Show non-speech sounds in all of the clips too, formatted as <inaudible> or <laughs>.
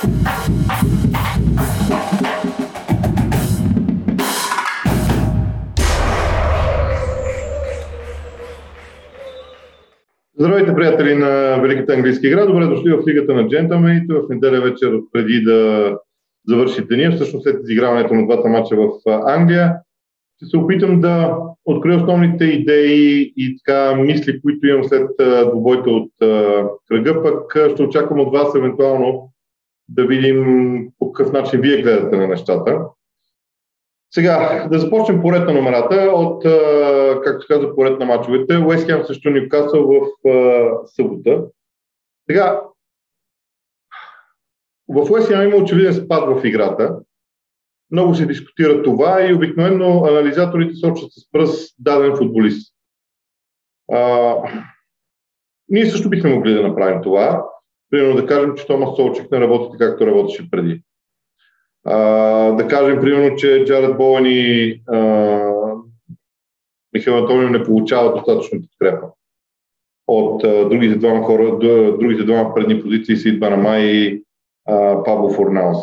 Здравейте, приятели на Великата английска игра. Добре дошли в Лигата на джентълмените в неделя вечер преди да завърши деня, всъщност след изиграването на двата мача в Англия. Ще се опитам да открия основните идеи и така мисли, които имам след двобойта от кръга, пък ще очаквам от вас евентуално да видим по какъв начин вие гледате на нещата. Сега, да започнем поред на номерата от, както каза, поред на мачовете. Уест Хем също Ньюкасъл в събота. Сега, в Уест Хем има очевиден спад в играта. Много се дискутира това и обикновено анализаторите сочат с пръст даден футболист. А, ние също бихме могли да направим това. Примерно да кажем, че Томас Солчек не работи както работеше преди. А, да кажем, примерно, че Джаред Боуен и а, Михаил Антонио не получават достатъчно подкрепа от а, другите двама хора, другите двама предни позиции си Банама и а, Пабло Форнаус.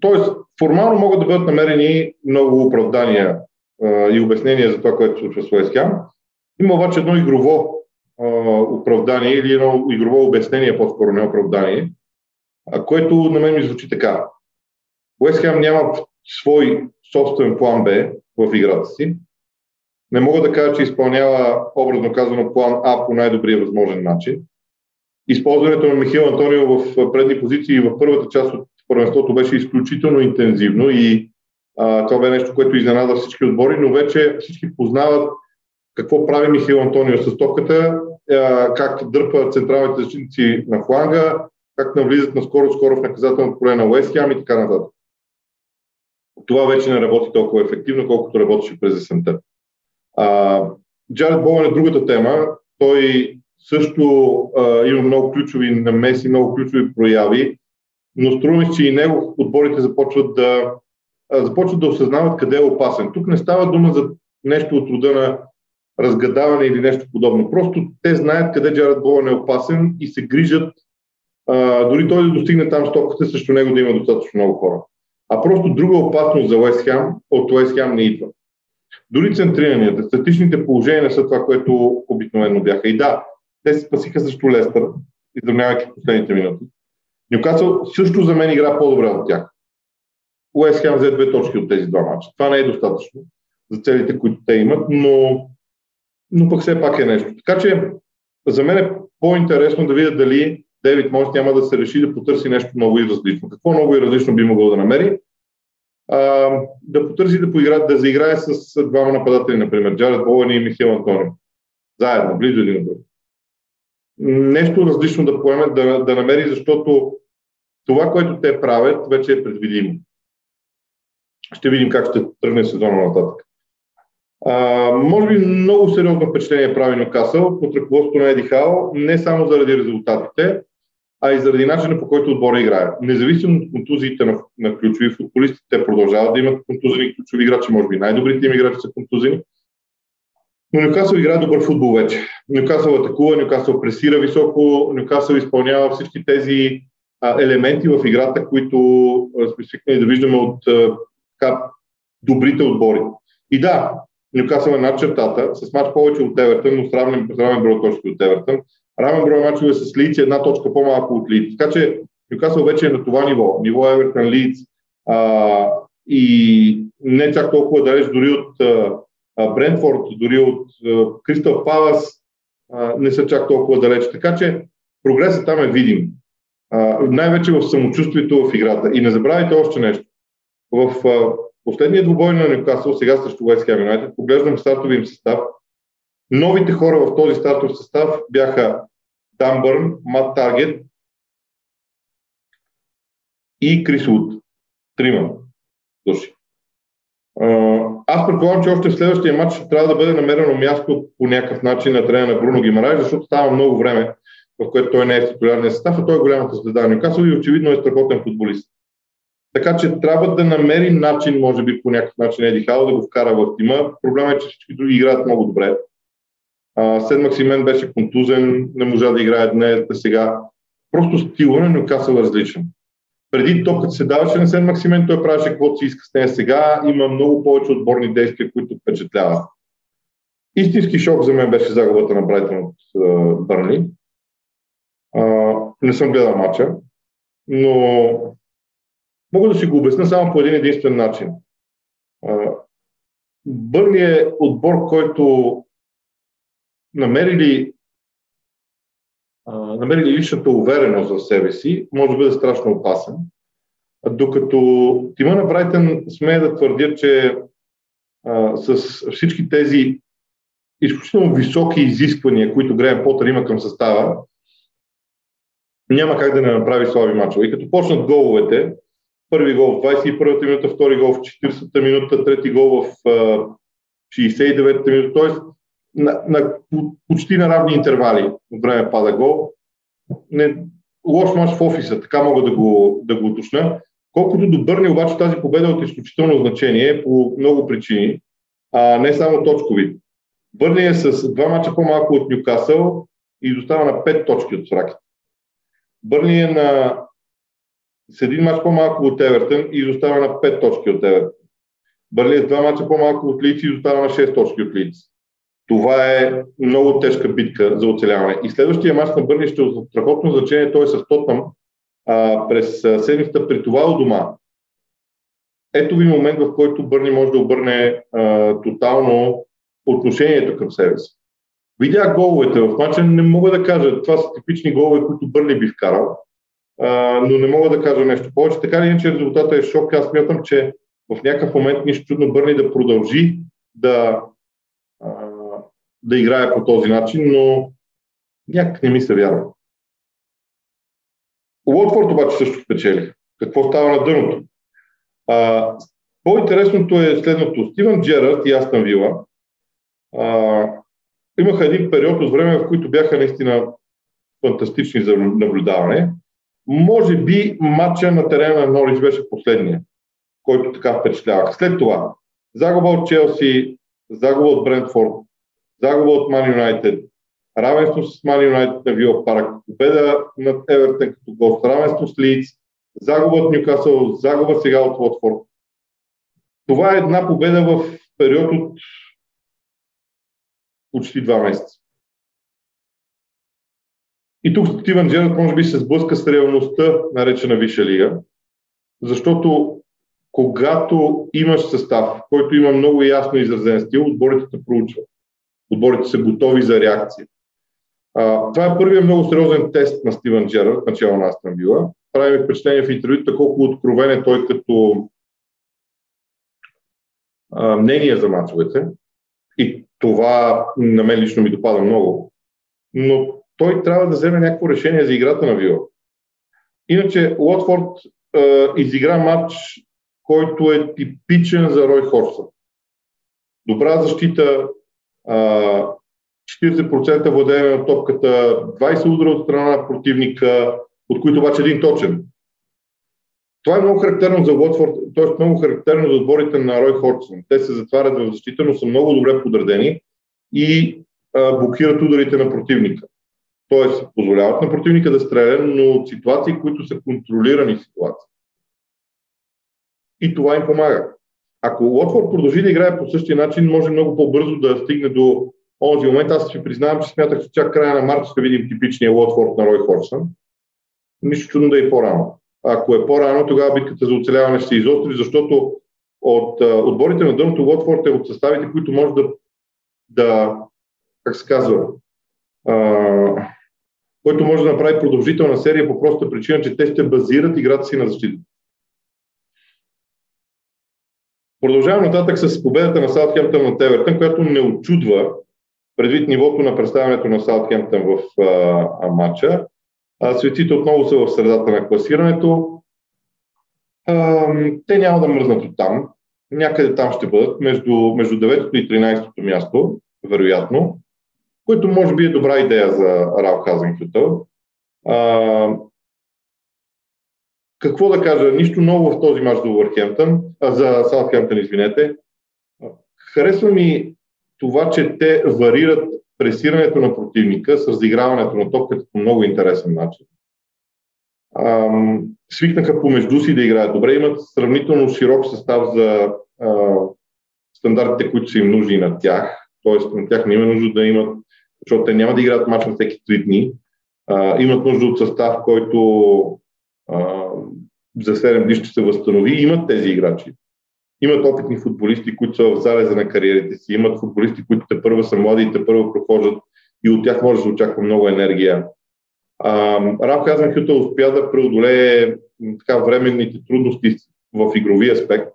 Тоест, формално могат да бъдат намерени много оправдания а, и обяснения за това, което се случва с Уескям. Има обаче едно игрово а, оправдание или едно игрово обяснение, по-скоро не оправдание, което на мен ми звучи така. Уест Хем няма свой собствен план Б в играта си. Не мога да кажа, че изпълнява, образно казано, план А по най-добрия възможен начин. Използването на Михаил Антонио в предни позиции в първата част от първенството беше изключително интензивно и а, това бе нещо, което изненада всички отбори, но вече всички познават какво прави Михаил Антонио с топката, а, как дърпа централните защитници на фланга, как навлизат наскоро-скоро в наказателното поле на Уест Хем и така нататък. Това вече не работи толкова ефективно, колкото работеше през есента. Джаред Боуен е другата тема. Той също а, има много ключови намеси, много ключови прояви, но струва ми, че и него отборите започват да, а, започват да осъзнават къде е опасен. Тук не става дума за нещо от рода на разгадаване или нещо подобно. Просто те знаят къде Джаред Боуен е опасен и се грижат а, дори той да достигне там стоката, също него да има достатъчно много хора. А просто друга опасност за Уест Хем от Уест Хем не идва. Дори центриранията, статичните положения не са това, което обикновено бяха. И да, те се спасиха също Лестър, изравнявайки последните минути. Нюкасъл също за мен игра по-добре от тях. Уест Хем взе две точки от тези два мача. Това не е достатъчно за целите, които те имат, но, но пък все пак е нещо. Така че за мен е по-интересно да видя дали Дейвид Мойс няма да се реши да потърси нещо ново и различно. Какво ново и различно би могъл да намери? А, да потърси да, поигра, да заиграе с двама нападатели, например, Джаред Боуен и Михаил Антонио. Заедно, близо един друг. Нещо различно да поеме, да, да намери, защото това, което те правят, вече е предвидимо. Ще видим как ще тръгне сезона нататък. А, може би много сериозно впечатление прави Нокасъл под ръководството на Еди Хао, не само заради резултатите, а и заради начина по който отбора играе. Независимо от контузиите на, на ключови футболисти, те продължават да имат контузени ключови играчи, може би най-добрите им играчи са контузени. Но Нюкасъл играе добър футбол вече. Нюкасъл атакува, Нюкасъл пресира високо, Нюкасъл изпълнява всички тези а, елементи в играта, които сме свикнали да виждаме от а, така, добрите отбори. И да, Нюкасъл е над чертата, с мач повече от Евертън, но с равен, равен брой точки от Евертън равен брой мачове с Лиц една точка по-малко от Лиц. Така че Нюкасъл вече е на това ниво. Ниво Евертън Лиц а, и не чак толкова далеч дори от Брентфорд, дори от Кристал Палас не са чак толкова далеч. Така че прогресът там е видим. А, най-вече в самочувствието в играта. И не забравяйте още нещо. В а, последния двубой на Нюкасъл, сега срещу Уест Хем Юнайтед, поглеждам стартовия им състав – Новите хора в този стартов състав бяха Дамбърн, Мат Таргет и Крис Уд. Трима души. Аз предполагам, че още в следващия матч трябва да бъде намерено място по някакъв начин на трена на Бруно Гимарай, защото става много време, в което той не е в титулярния състав, а той е голямата звезда на Нюкасъл и очевидно е страхотен футболист. Така че трябва да намери начин, може би по някакъв начин Еди Хал да го вкара в тима. Проблемът е, че всички други играят много добре. Сед Максимен беше контузен, не можа да играе днес, сега. Просто стила на Нюкасъл е различен. Преди топката се даваше на Сен Максимен, той правеше каквото си иска с нея. Сега има много повече отборни действия, които впечатляват. Истински шок за мен беше загубата на Брайтън от Бърни. Не съм гледал матча, но мога да си го обясня само по един единствен начин. Бърни е отбор, който намерили, намерили личната увереност в себе си, може да бъде страшно опасен. Докато тима на Брайтън смея да твърдя, че а, с всички тези изключително високи изисквания, които Греем Потър има към състава, няма как да не направи слаби мачове. И като почнат головете, първи гол в 21-та минута, втори гол в 40-та минута, трети гол в 69-та минута, т.е. На, на, почти на равни интервали от време пада гол. Не, лош мач в офиса, така мога да го, да го уточня. Колкото до Бърни, обаче тази победа е от изключително значение по много причини, а не само точкови. Бърни е с два мача по-малко от Нюкасъл и изостава на 5 точки от Фраките. Бърни е на с един мач по-малко от Евертън и изостава на 5 точки от Евертън. Бърни е с два мача по-малко от Лиц и изостава на 6 точки от Лиц. Това е много тежка битка за оцеляване. И следващия мач на Бърни ще е от страхотно значение. Той е с Тотнам а, през седмицата при това у дома. Ето ви момент, в който Бърни може да обърне а, тотално отношението към себе си. Видях головете в матча, не мога да кажа, това са типични голове, които Бърни би вкарал, но не мога да кажа нещо повече. Така ли иначе резултатът е шок. Аз смятам, че в някакъв момент нищо чудно Бърни да продължи да, а, да играе по този начин, но някак не ми се вярва. Уотфорд обаче също спечели. Какво става на дъното? А, по-интересното е следното. Стивен Джерард и Астан Вила а, имаха един период от време, в които бяха наистина фантастични за наблюдаване. Може би матча на терена на Норич беше последния, който така впечатлявах. След това загуба от Челси, загуба от Брентфорд, загуба от Ман Юнайтед, равенство с Ман Юнайтед на Вила Парк, победа над Евертен като гост, равенство с Лиц, загуба от Нюкасъл, загуба сега от Уотфорд. Това е една победа в период от почти два месеца. И тук Стивен Джерард може би се сблъска с реалността, наречена Висша лига, защото когато имаш състав, който има много ясно изразен стил, отборите те проучват. Отборите са готови за реакция. А, това е първият много сериозен тест на Стивен Джерард, начало на Астан Вила. Прави ми впечатление в интервюта колко откровен е той като а, мнение за мачовете. И това на мен лично ми допада много. Но той трябва да вземе някакво решение за играта на Вила. Иначе Уотфорд е, изигра матч, който е типичен за Рой Хорсън. Добра защита, е, 40% владение на топката, 20 удара от страна на противника, от които обаче един точен. Това е много характерно за Уотфорд, т.е. много характерно за отборите на Рой Хорсън. Те се затварят в защита, но са много добре подредени и а, блокират ударите на противника. Тоест, позволяват на противника да стреля, но от ситуации, които са контролирани ситуации. И това им помага. Ако Уотфорд продължи да играе по същия начин, може много по-бързо да стигне до онзи момент. Аз си признавам, че смятах, че чак края на март ще видим типичния Уотфорд на Рой Хорсън. Нищо чудно да е по-рано. Ако е по-рано, тогава битката за оцеляване ще се изостри, защото от отборите на дъното Уотфорд е от съставите, които може да, да как се казва, а, който може да направи продължителна серия по проста причина, че те ще базират играта си на защита. Продължавам нататък с победата на Саутхемптън на Евертън, която не очудва предвид нивото на представянето на Саутхемптън в а, а, матча. А, светите отново са в средата на класирането. А, те няма да мръзнат от там. Някъде там ще бъдат, между, между 9 и 13 място, вероятно което може би е добра идея за Рал Хазенхютъл. Какво да кажа? Нищо ново в този мач за Увърхемптън, за Саутхемптън, извинете. Харесва ми това, че те варират пресирането на противника с разиграването на топката по много интересен начин. ам, свикнаха помежду си да играят добре, имат сравнително широк състав за а, стандартите, които са им нужни на тях. Тоест, на тях не има нужда да имат, защото те няма да играят мач на всеки три дни. А, имат нужда от състав, който а, за 7 дни ще се възстанови. Имат тези играчи. Имат опитни футболисти, които са в залеза на кариерите си. Имат футболисти, които те първа са млади и те първа прохождат и от тях може да се очаква много енергия. Рав Казан Хюта успя да преодолее така, временните трудности в игрови аспект.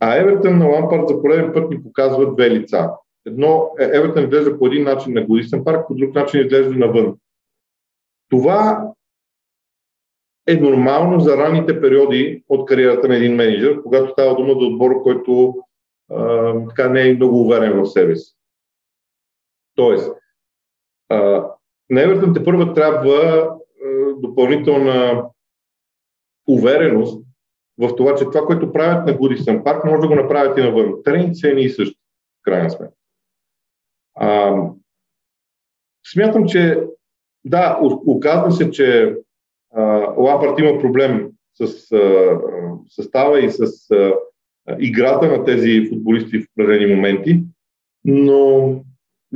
А Евертън на Лампард за пореден път ни показва две лица. Едно, Евертън изглежда по един начин на Годисен парк, по друг начин изглежда навън. Това е нормално за ранните периоди от кариерата на един менеджер, когато става дума за отбор, който а, така не е много уверен в себе си. Тоест, а, на Евертън те първа трябва а, допълнителна увереност в това, че това, което правят на Гудисън парк, може да го направят и навън. Трените са и също, в крайна сметка. А, смятам, че да, оказва се, че Лампарт има проблем с а, състава и с а, играта на тези футболисти в определени моменти, но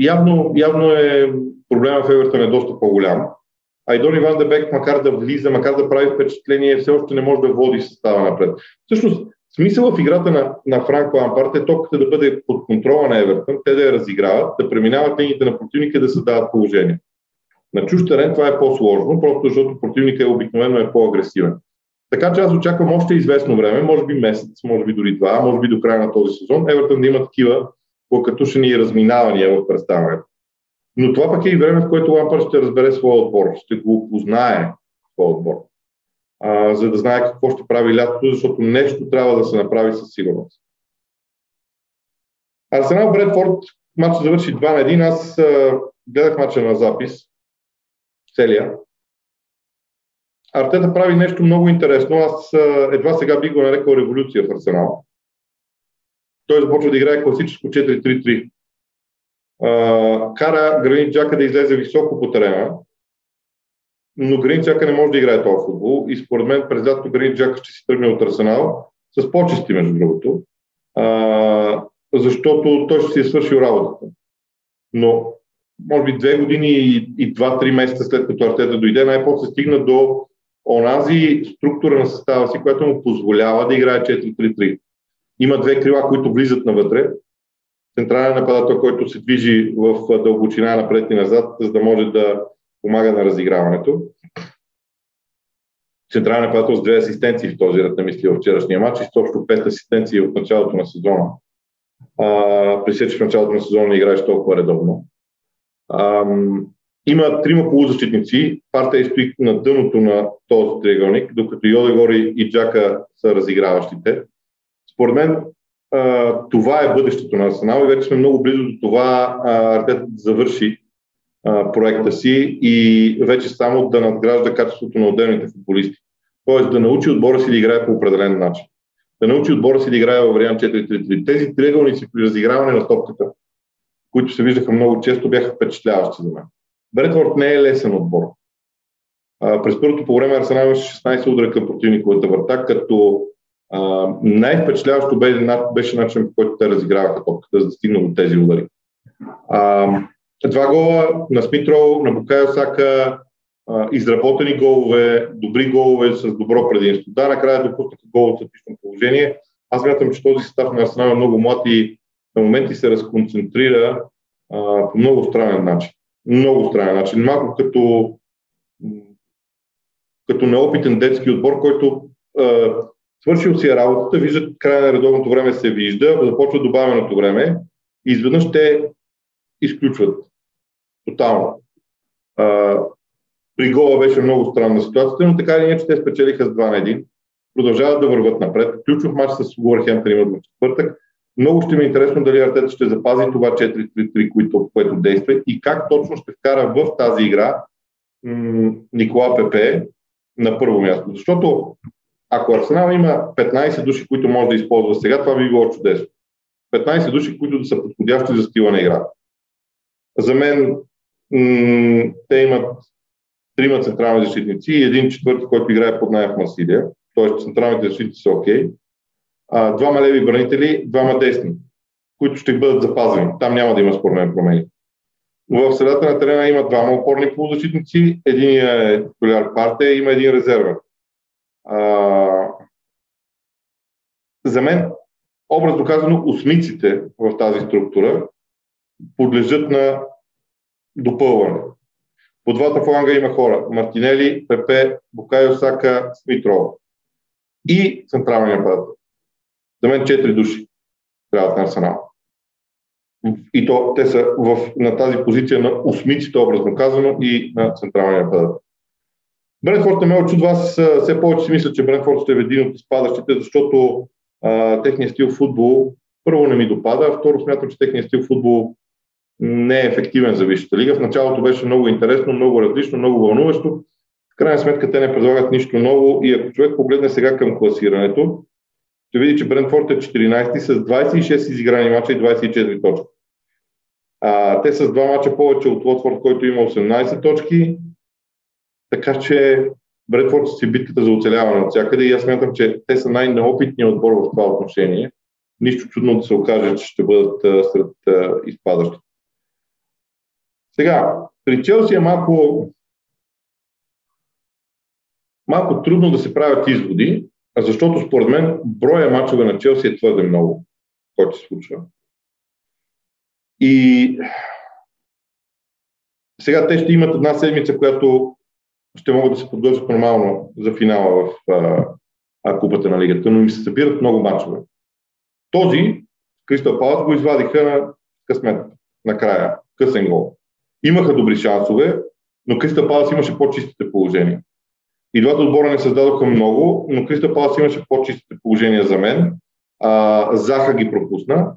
явно, явно е проблема в Евертън е доста по-голям. А и Дони Ван Дебек, макар да влиза, макар да прави впечатление, все още не може да води състава напред. Всъщност, смисъл в играта на, на Франк Лампарт е топката да бъде под контрола на Евертън, те да я разиграват, да преминават линиите на противника и да се дават положение. На чуж терен това е по-сложно, просто защото противника е обикновено е по-агресивен. Така че аз очаквам още известно време, може би месец, може би дори два, може би до края на този сезон, Евертън да има такива покатушени разминавания в представянето. Но това пък е и време, в което Лампър ще разбере своя отбор, ще го познае своя отбор, а, за да знае какво ще прави лятото, защото нещо трябва да се направи със сигурност. Арсенал Бредфорд, матчът завърши 2 на 1. Аз а, гледах матча на запис, целия. Артета прави нещо много интересно. Аз едва сега би го нарекал революция в Арсенал. Той започва да играе класическо 4-3-3. Кара Гранит Джака да излезе високо по терена, но Гранит Джака не може да играе този футбол и според мен през лятото Гранит Джака ще си тръгне от Арсенал с почести, между другото, защото той ще си е свършил работата. Но може би две години и, два-три месеца след като Артета дойде, най-после стигна до онази структура на състава си, която му позволява да играе 4-3-3. Има две крила, които влизат навътре. Централен нападател, който се движи в дълбочина напред и назад, за да може да помага на разиграването. Централен нападател с две асистенции в този ред на мисли в вчерашния матч и с общо пет асистенции от началото на сезона. А, при в началото на сезона не играеш толкова редовно. Ам, има трима полузащитници. Партия стои на дъното на този триъгълник, докато Йодегори и Джака са разиграващите. Според мен а, това е бъдещето на Арсенал и вече сме много близо до това Артет да завърши проекта си и вече само да надгражда качеството на отделните футболисти. Тоест да научи отбора си да играе по определен начин. Да научи отбора си да играе във вариант 4-3-3. Тези триъгълници при разиграване на топката които се виждаха много често, бяха впечатляващи за мен. Бретворд не е лесен отбор. А, през първото по време Арсенал имаше 16 удара към противниковата врата, като а, най-впечатляващо беше, беше начин, по който те разиграваха топката, за да стигнат до тези удари. А, два гола на Смитро, на Букайо Сака, изработени голове, добри голове с добро предимство. Да, накрая допуснаха гол от съпично положение. Аз мятам, че този състав на Арсенал е много млад и на моменти се разконцентрира а, по много странен начин. Много странен начин. Малко като, като неопитен детски отбор, който а, свършил си работата, вижда края на редовното време се вижда, започва добавеното време и изведнъж те изключват тотално. А, при гола беше много странна ситуацията, но така или иначе те спечелиха с 2 на 1. Продължават да върват напред. Ключов матч с Уорхемптън имат в четвъртък. Много ще ми е интересно дали Артета ще запази това 4-3-3, което, което действа и как точно ще вкара в тази игра м- Никола Пепе на първо място. Защото ако Арсенал има 15 души, които може да използва сега, това би било чудесно. 15 души, които да са подходящи за стила на игра. За мен м- те имат трима централни защитници и един четвърти, който играе под най в Марсилия, т.е. централните защитници са окей, okay. двама леви бранители, двама десни, които ще бъдат запазени. Там няма да има според мен промени. В средата на терена има двама опорни полузащитници, един е титуляр партия, има един резервен. А, за мен, образно казано, осмиците в тази структура подлежат на допълване. По двата фланга има хора. Мартинели, Пепе, Букайо Сака, Смитрова. И централния нападател. За мен четири души трябва на Арсенал. И то те са в, на тази позиция на осмиците, образно казано, и на централния нападател. Брентфорд не ме очудва, аз все повече си мисля, че Брентфорд ще е един от изпадащите, защото а, техният стил футбол първо не ми допада, второ смятам, че техният стил футбол не е ефективен за Висшата лига. В началото беше много интересно, много различно, много вълнуващо. В крайна сметка те не предлагат нищо ново и ако човек погледне сега към класирането, ще види, че Брентфорд е 14 с 26 изиграни мача и 24 точки. А, те с два мача повече от Лотфорд, който има 18 точки, така че Бредфорд си битката за оцеляване от всякъде и аз смятам, че те са най-неопитният отбор в това отношение. Нищо чудно да се окаже, че ще бъдат сред изпадащите. Сега, при Челси е малко, малко трудно да се правят изводи, защото според мен броя мачове на Челси е твърде много, който се случва. И сега те ще имат една седмица, която ще могат да се подготвят нормално за финала в а, а, Купата на Лигата, но им се събират много мачове. Този, Кристал Палас, го извадиха на късмет, накрая, късен гол. Имаха добри шансове, но Кристал Палас имаше по-чистите положения. И двата отбора не създадоха много, но Кристал Палас имаше по-чистите положения за мен. А, Заха ги пропусна.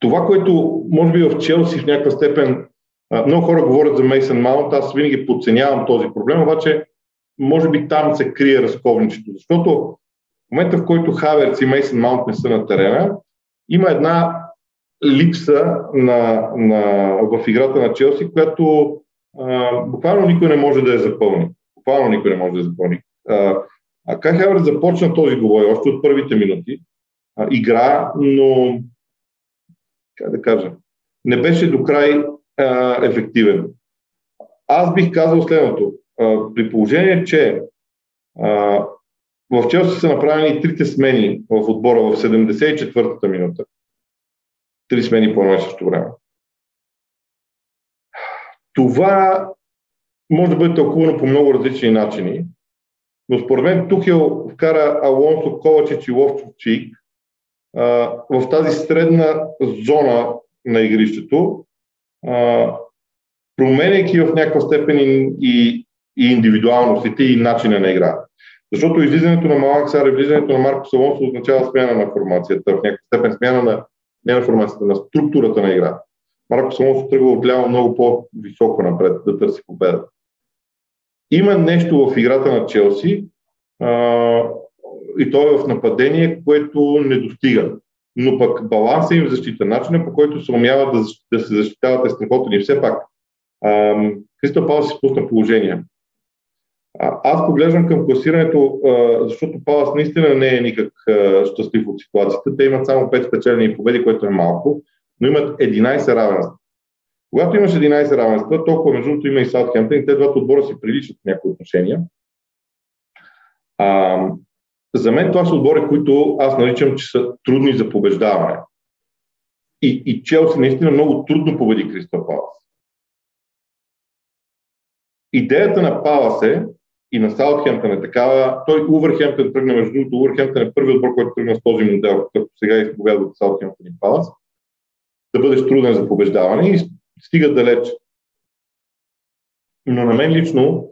Това, което може би в Челси в някаква степен много хора говорят за Мейсън Маунт, аз винаги подценявам този проблем, обаче може би там се крие разковничето, защото в момента, в който Хаверц и Мейсън Маунт не са на терена, има една липса на, на, в играта на Челси, която а, буквално никой не може да я запълни. Буквално никой не може да я запълни. А, а Кай Хаверц започна този двубой още от първите минути. А, игра, но как да кажа, не беше до край а, ефективен. Аз бих казал следното. А, при положение, че а, в Челси са направени трите смени в отбора в 74-та минута. Три смени по едно също време. Това може да бъде тълкувано по много различни начини, но според мен Тухел вкара Алонсо Ковачич и Ловчовчик в тази средна зона на игрището, променяйки в някаква степен и, и, и индивидуалностите и начина на игра. Защото излизането на Малак Сар и влизането на Марко Салонсо означава смяна на формацията, в някаква степен смяна на, не на формацията, на структурата на игра. Марко Салонсо тръгва отляво много по-високо напред да търси победа. Има нещо в играта на Челси, а, и то е в нападение, което не достига. Но пък баланса им в защита, начина по който се умяват да, да се защитават е страхотен. И все пак, Кристал Палас си спусна положение. Аз поглеждам към класирането, защото Палас наистина не е никак щастлив от ситуацията. Те имат само 5 спечелени победи, което е малко, но имат 11 равенства. Когато имаш 11 равенства, толкова между другото има и Саутхемптън и те двата отбора си приличат в някои отношения. А, за мен това са отбори, които аз наричам, че са трудни за побеждаване. И, и Челси наистина много трудно победи Кристал Палас. Идеята на Палас е и на Саутхемптън е такава. Той Увърхемптън тръгна, между другото, Увърхемптън е първият отбор, който тръгна с този модел, като сега изповядват Саутхемптън и Палас, да бъдеш труден за побеждаване и стига далеч. Но на мен лично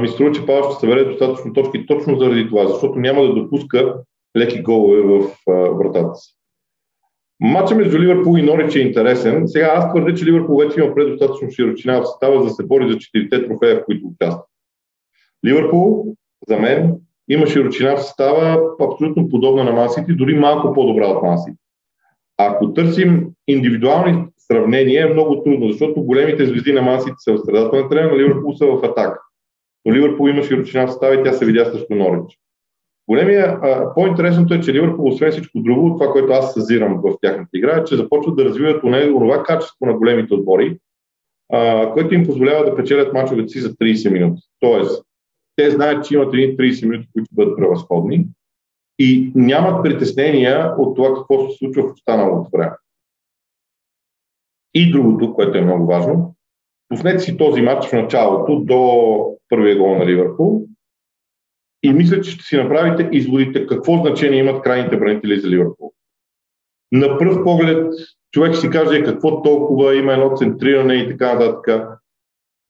ми се струва, че Павел ще събере достатъчно точки точно заради това, защото няма да допуска леки голове в вратата си. Матчът между Ливърпул и Норич е интересен. Сега аз твърдя, че Ливърпул вече има предостатъчно широчина в състава, за да се бори за четирите трофея, в които участва. Ливърпул, за мен, има широчина в състава абсолютно подобна на Мансити, дори малко по-добра от Мансити. Ако търсим индивидуални сравнения, е много трудно, защото големите звезди на Мансити са в средата на терена, Ливърпул са в атака. Но Ливърпул има широчина в състава и тя се видя срещу Норич. Големия, по-интересното е, че Ливърпул, освен всичко друго, това, което аз съзирам в тяхната игра, е, че започват да развиват това качество на големите отбори, а, което им позволява да печелят мачовете си за 30 минути. Тоест, те знаят, че имат едни 30 минути, които бъдат превъзходни и нямат притеснения от това какво се случва в останалото време. И другото, което е много важно, пуснете си този матч в началото до първия гол на Ливърпул и мисля, че ще си направите изводите какво значение имат крайните бранители за Ливърпул. На пръв поглед човек си каже какво толкова има едно центриране и така нататък.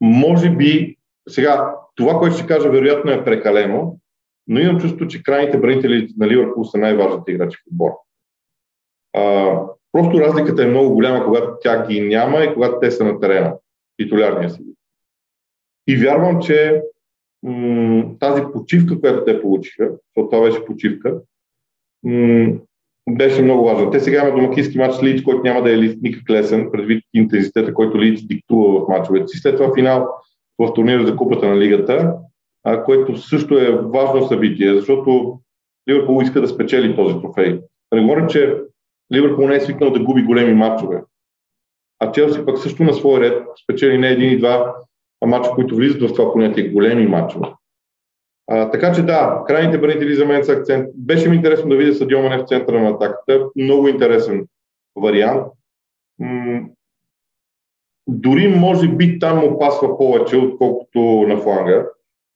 Може би, сега, това, което ще кажа, вероятно е прекалено, но имам чувство, че крайните бранители на Ливърпул са най-важните играчи в отбора. Просто разликата е много голяма, когато тя ги няма и когато те са на терена, титулярния си. И вярвам, че м- тази почивка, която те получиха, защото това беше почивка, м- беше много важна. Те сега имат домакински матч с Лидс, който няма да е никак лесен, предвид интензитета, който Лидс диктува в мачовете си. След това финал в турнира за купата на лигата, а, което също е важно събитие, защото Ливърпул иска да спечели този трофей. Да не говорим, че Ливърпул не е свикнал да губи големи матчове. А Челси пък също на свой ред спечели не един и два мача, които влизат в това понятие големи матчове. А, така че да, крайните бранители за мен са акцент. Беше ми интересно да видя Садио Мане в центъра на атаката. Много интересен вариант. Дори може би там му пасва повече, отколкото на фланга.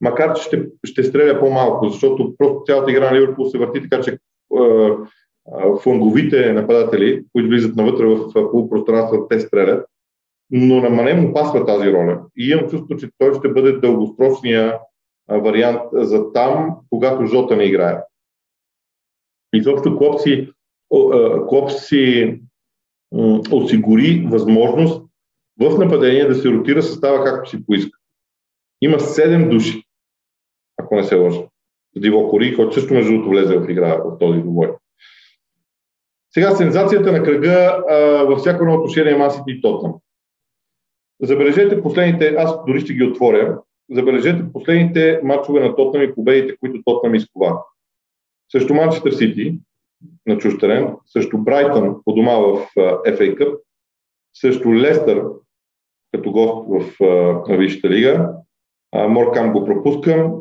Макар, че ще, ще стреля по-малко, защото просто цялата игра на Ливърпул се върти така, че фланговите нападатели, които влизат навътре в полупространство, те стрелят, но на Мане му пасва тази роля. И имам чувство, че той ще бъде дългосрочния вариант за там, когато Жота не играе. Изобщо Клоп си, Клоп си осигури възможност в нападение да се ротира състава както си поиска. Има 7 души, ако не се лъжа. Диво Кори, който също между другото влезе в игра в този двубой. Сега сензацията на кръга а, във всяко едно отношение Масити и Тотнам. Забележете последните, аз дори ще ги отворя, забележете последните матчове на Тотнам и победите, които Тотнам изкова. Също Манчестър Сити на чуж терен, също Брайтън по дома в FA Cup, също Лестър като гост в uh, Висшата лига. Моркам го пропускам.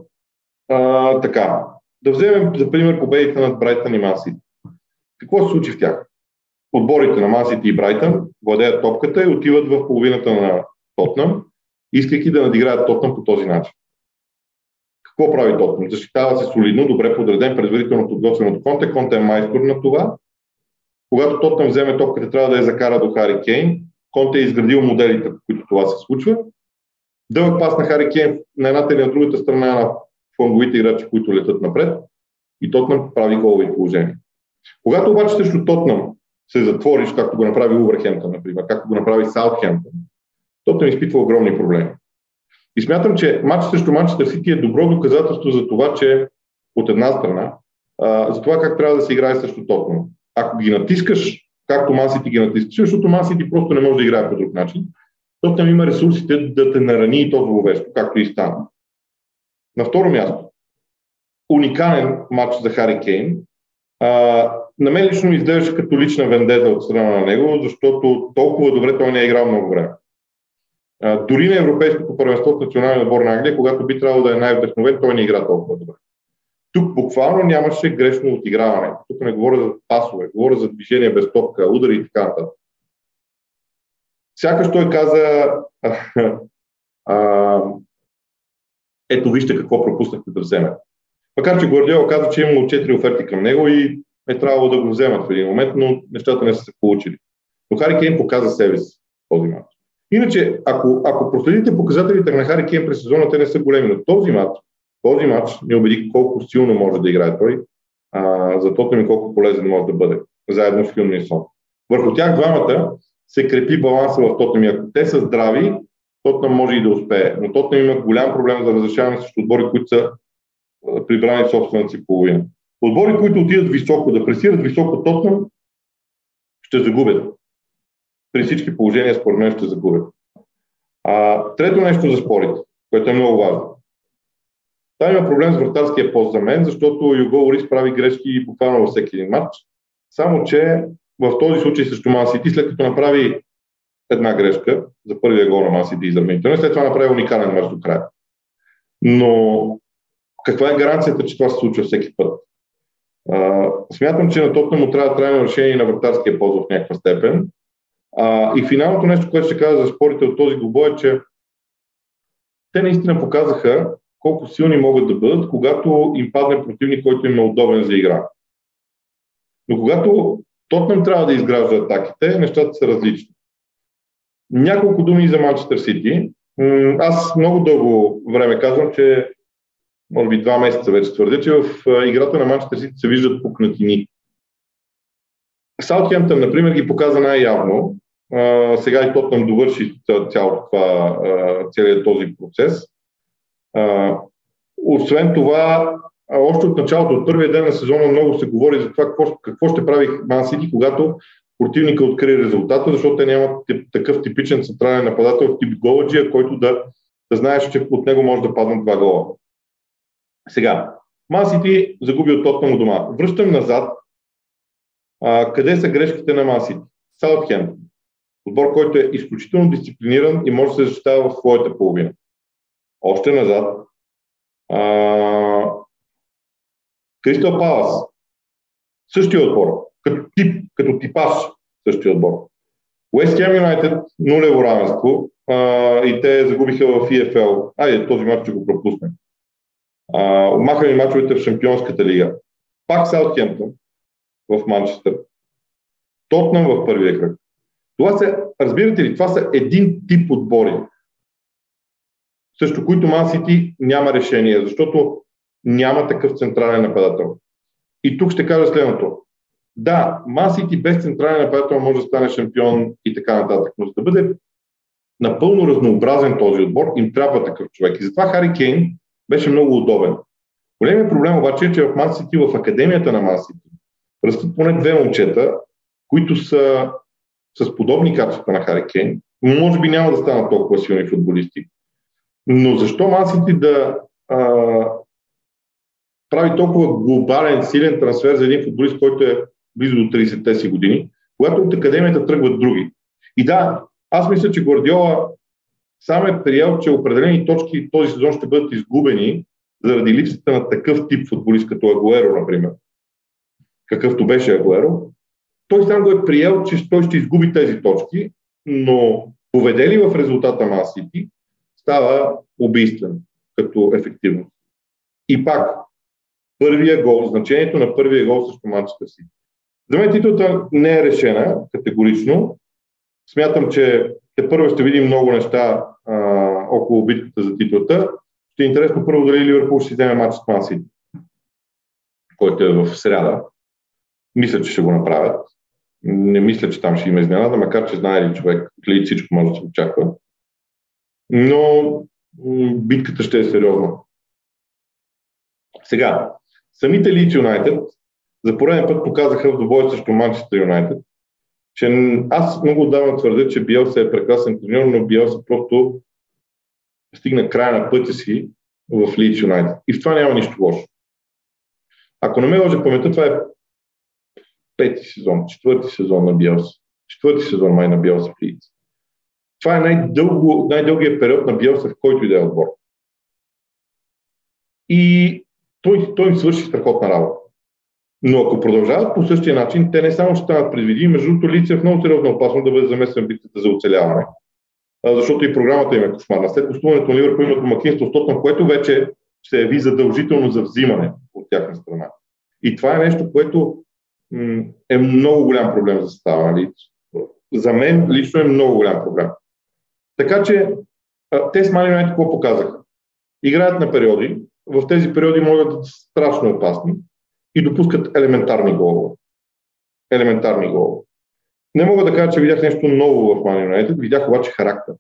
А, така, да вземем за пример победите над Брайтън и Масити. Какво се случи в тях? Отборите на Мансити и Брайтън владеят топката и отиват в половината на Тотнам, искайки да надиграят Тотнам по този начин. Какво прави Тотнам? Защитава се солидно, добре подреден, предварително подготвен от Конте. Конте е майстор на това. Когато Тотнам вземе топката, трябва да я закара до Хари Кейн. Конте е изградил моделите, по които това се случва. Дълъг пас на Хари Кейн на едната или на другата страна на фланговите играчи, които летат напред. И Тотнам прави голови положение. Когато обаче срещу Тотнам се затвориш, както го направи Увърхемптън, например, както го направи Саутхемптън, Тотнам изпитва огромни проблеми. И смятам, че матч срещу Манчестър Сити е добро доказателство за това, че от една страна, а, за това как трябва да се играе срещу Тотнам. Ако ги натискаш, както Мансити ги натискаш, защото Мансити просто не може да играе по друг начин, Тотнам има ресурсите да те нарани и то зловещо, както и стана. На второ място, уникален матч за Хари Кейн, а, на мен лично ми изглеждаше като лична вендета от страна на него, защото толкова добре той не е играл много време. А, дори на Европейското първенство в националния отбор на Англия, когато би трябвало да е най-вдъхновен, той не игра толкова добре. Тук буквално нямаше грешно отиграване. Тук не говоря за пасове, говоря за движение без топка, удари и така нататък. Сякаш той каза, <laughs> а, ето вижте какво пропуснахте да вземете. Макар, че Гвардиола каза, че е имало 4 оферти към него и е трябвало да го вземат в един момент, но нещата не са се получили. Но Хари Кейн показа себе си този матч. Иначе, ако, ако проследите показателите на Хари Кейн през сезона, те не са големи, но този матч, този матч ни убеди колко силно може да играе той, а, за тото ми колко полезен може да бъде, заедно с Хюн и Сон. Върху тях двамата се крепи баланса в Тотнам. И ако те са здрави, Тотнам може и да успее. Но Тотнам има голям проблем за разрешаване срещу отбори, които са прибрани собствената си половина. Отбори, които отидат високо, да пресират високо Тотнам, ще загубят. При всички положения, според мен, ще загубят. А, трето нещо за спорите, което е много важно. Там има проблем с вратарския пост за мен, защото Юго Лорис прави грешки буквално във всеки един матч. Само, че в този случай срещу Ман Сити, след като направи една грешка за първия гол на Ман и за Митън, след това направи уникален мач до края. Но каква е гаранцията, че това се случва всеки път? А, смятам, че на Тотна му трябва трайно решение на вратарския пост в някаква степен. А, и финалното нещо, което ще кажа за спорите от този глобо е, че те наистина показаха колко силни могат да бъдат, когато им падне противник, който им е удобен за игра. Но когато Тотнем трябва да изгражда атаките, нещата са различни. Няколко думи за Манчестър Сити. Аз много дълго време казвам, че може би два месеца вече твърдя, че в играта на Манчестър Сити се виждат пукнатини. Саутхемптън, например, ги показа най-явно. сега и Тотнам довърши цялото това, целият този процес. Освен това, още от началото, от първия ден на сезона много се говори за това какво, какво ще прави Ман Сити, когато противника открие резултата, защото те нямат такъв типичен централен нападател тип Голаджия, който да, да знаеш, че от него може да паднат два гола. Сега, Ман Сити загуби от Тотнам дома. Връщам назад. А, къде са грешките на Ман Сити? Отбор, който е изключително дисциплиниран и може да се защитава в своята половина. Още назад. Кристал Палас. Същия отбор. Като тип, като типаж същия отбор. Уест Хем Юнайтед нулево равенство а, и те загубиха в EFL. Айде, този матч ще го пропуснем. Махаме мачовете в Шампионската лига. Пак Саутхемптън в Манчестър. Тотнам в първия кръг. Това са, разбирате ли, това са един тип отбори, също които Ман Сити няма решение, защото няма такъв централен нападател. И тук ще кажа следното. Да, Ман Сити без централен нападател може да стане шампион и така нататък, но за да бъде напълно разнообразен този отбор, им трябва такъв човек. И затова Хари Кейн беше много удобен. Големият проблем обаче е, че в Ман Сити, в академията на Ман Сити, растат поне две момчета, които са с подобни качества на Хари Кейн. Може би няма да станат толкова силни футболисти. Но защо Ман Сити да а, прави толкова глобален, силен трансфер за един футболист, който е близо до 30-те си години, когато от академията тръгват други. И да, аз мисля, че Гордиола сам е приел, че определени точки този сезон ще бъдат изгубени заради липсата на такъв тип футболист, като Агуеро, например, какъвто беше Агуеро. Той сам го е приел, че той ще изгуби тези точки, но поведели в резултата Ман Сити, става убийствен като ефективност. И пак, първия гол, значението на първия гол срещу Манчестър Сити. За мен титлата не е решена категорично. Смятам, че те първо ще видим много неща а, около битката за титлата. Ще е интересно първо дали Ливърпул ще вземе матч с Ман който е в среда. Мисля, че ще го направят. Не мисля, че там ще има изненада, макар че знае ли човек, ли всичко може да се очаква. Но битката ще е сериозна. Сега, самите Лидс Юнайтед за пореден път показаха в добой срещу Манчестър Юнайтед, че аз много отдавна твърдя, че Биелса е прекрасен треньор, но Биелса просто стигна края на пътя си в Лидс Юнайтед. И в това няма нищо лошо. Ако не ме лъжа паметта, това е пети сезон, четвърти сезон на Биелса. Четвърти сезон май на Биелса в Лидс. Това е най-дълго, най-дългият период на Биелса, в който и да е отбор. И той, той им свърши страхотна работа. Но ако продължават по същия начин, те не само ще станат предвидими, между другото лице е в много сериозна опасност да бъде замесен битката за оцеляване. Защото и програмата им е кошмарна. След гостуването на Ливърпул имат домакинство с което вече се яви задължително за взимане от тяхна страна. И това е нещо, което е много голям проблем за състава За мен лично е много голям проблем. Така че те с Мани какво показаха? Играят на периоди, в тези периоди могат да са страшно опасни и допускат елементарни голове. Елементарни голове. Не мога да кажа, че видях нещо ново в Man United, видях обаче характер.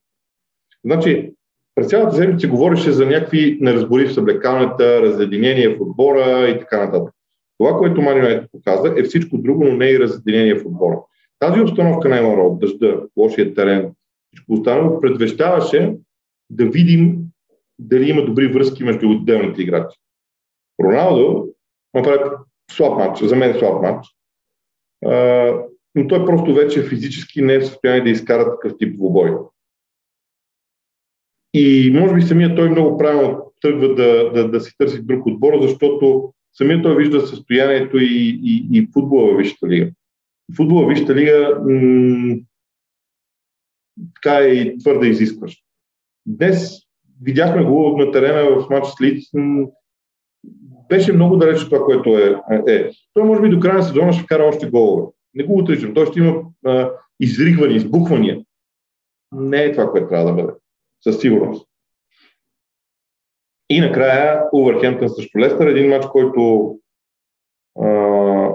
Значи, през цялата седмица говореше за някакви неразбори в съблекалната, разединение в отбора и така нататък. Това, което Man United показа, е всичко друго, но не и разединение в отбора. тази обстановка на Емаро, дъжда, лошия терен, всичко останало, предвещаваше да видим дали има добри връзки между отделните играчи. Роналдо направи слаб матч, за мен е слаб матч, но той просто вече физически не е в състояние да изкара такъв тип двубой. И може би самият той много правилно тръгва да, да, да си търси друг отбор, защото самият той вижда състоянието и, и, и футбола в Висшата лига. Футбола в Висшата лига м- така е и твърде изискващ. Днес видяхме го на терена в матч с Лиц. Беше много далеч от това, което е, е. Той може би до края на сезона ще вкара още голове. Не го отричам. Той ще има а, изригвания, избухвания. Не е това, което трябва да бъде. Със сигурност. И накрая Увърхемптън срещу Лестър, един матч, който а,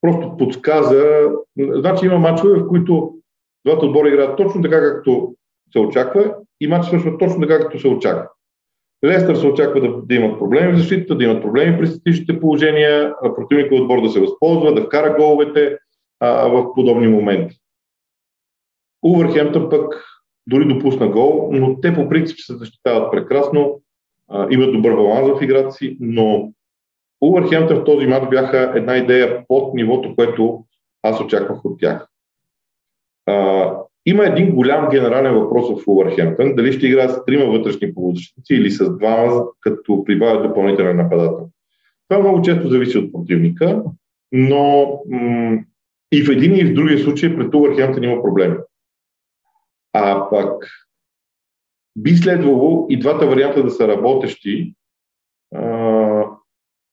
просто подсказа. Значи има матчове, в които двата отбора играят точно така, както се очаква и матч свършва точно така, както се очаква. Лестър се очаква да, да имат проблеми в защитата, да имат проблеми при статичните положения, противника отбор да се възползва, да вкара головете а, в подобни моменти. Увърхемптън пък дори допусна гол, но те по принцип се защитават прекрасно, а, имат добър баланс в играта си, но Увърхемптън в този матч бяха една идея под нивото, което аз очаквах от тях. Има един голям генерален въпрос в Увърхемптън, дали ще играят с трима вътрешни полузащитници или с двама, като прибавят допълнителен нападател. Това много често зависи от противника, но м- и в един и в другия случай пред Увърхемптън има проблеми. А пък би следвало и двата варианта да са работещи, а,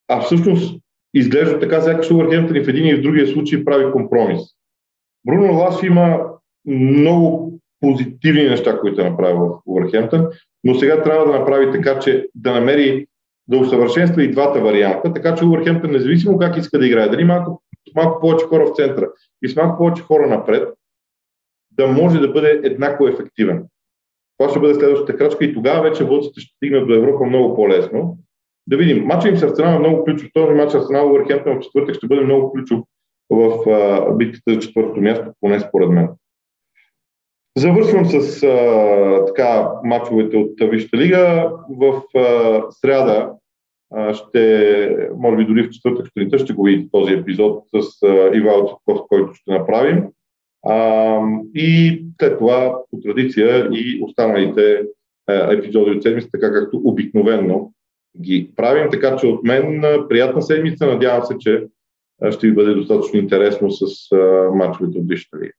а всъщност изглежда така, сякаш Увърхемптън и в един и в другия случай прави компромис. Бруно Лас има много позитивни неща, които е направил в Увърхемптън, но сега трябва да направи така, че да намери да усъвършенства и двата варианта, така че Увърхемптън, независимо как иска да играе, дали малко, малко повече хора в центъра и с малко повече хора напред, да може да бъде еднакво ефективен. Това ще бъде следващата крачка и тогава вече водците ще стигнат до Европа много по-лесно. Да видим. Матчът им с Арсенал е много ключов. Този матч Арсенал Увърхемптън в четвъртък ще бъде много ключов в а, битката за четвъртото място, поне според мен. Завършвам с а, така матчовете от Висшата лига. В а, сряда а, ще, може би дори в четвъртък сутринта ще го видите този епизод с а, Ивал Цветков, който ще направим. А, и след това, по традиция, и останалите а, епизоди от седмица, така както обикновенно ги правим. Така че от мен приятна седмица. Надявам се, че ще ви бъде достатъчно интересно с а, матчовете от Висшата лига.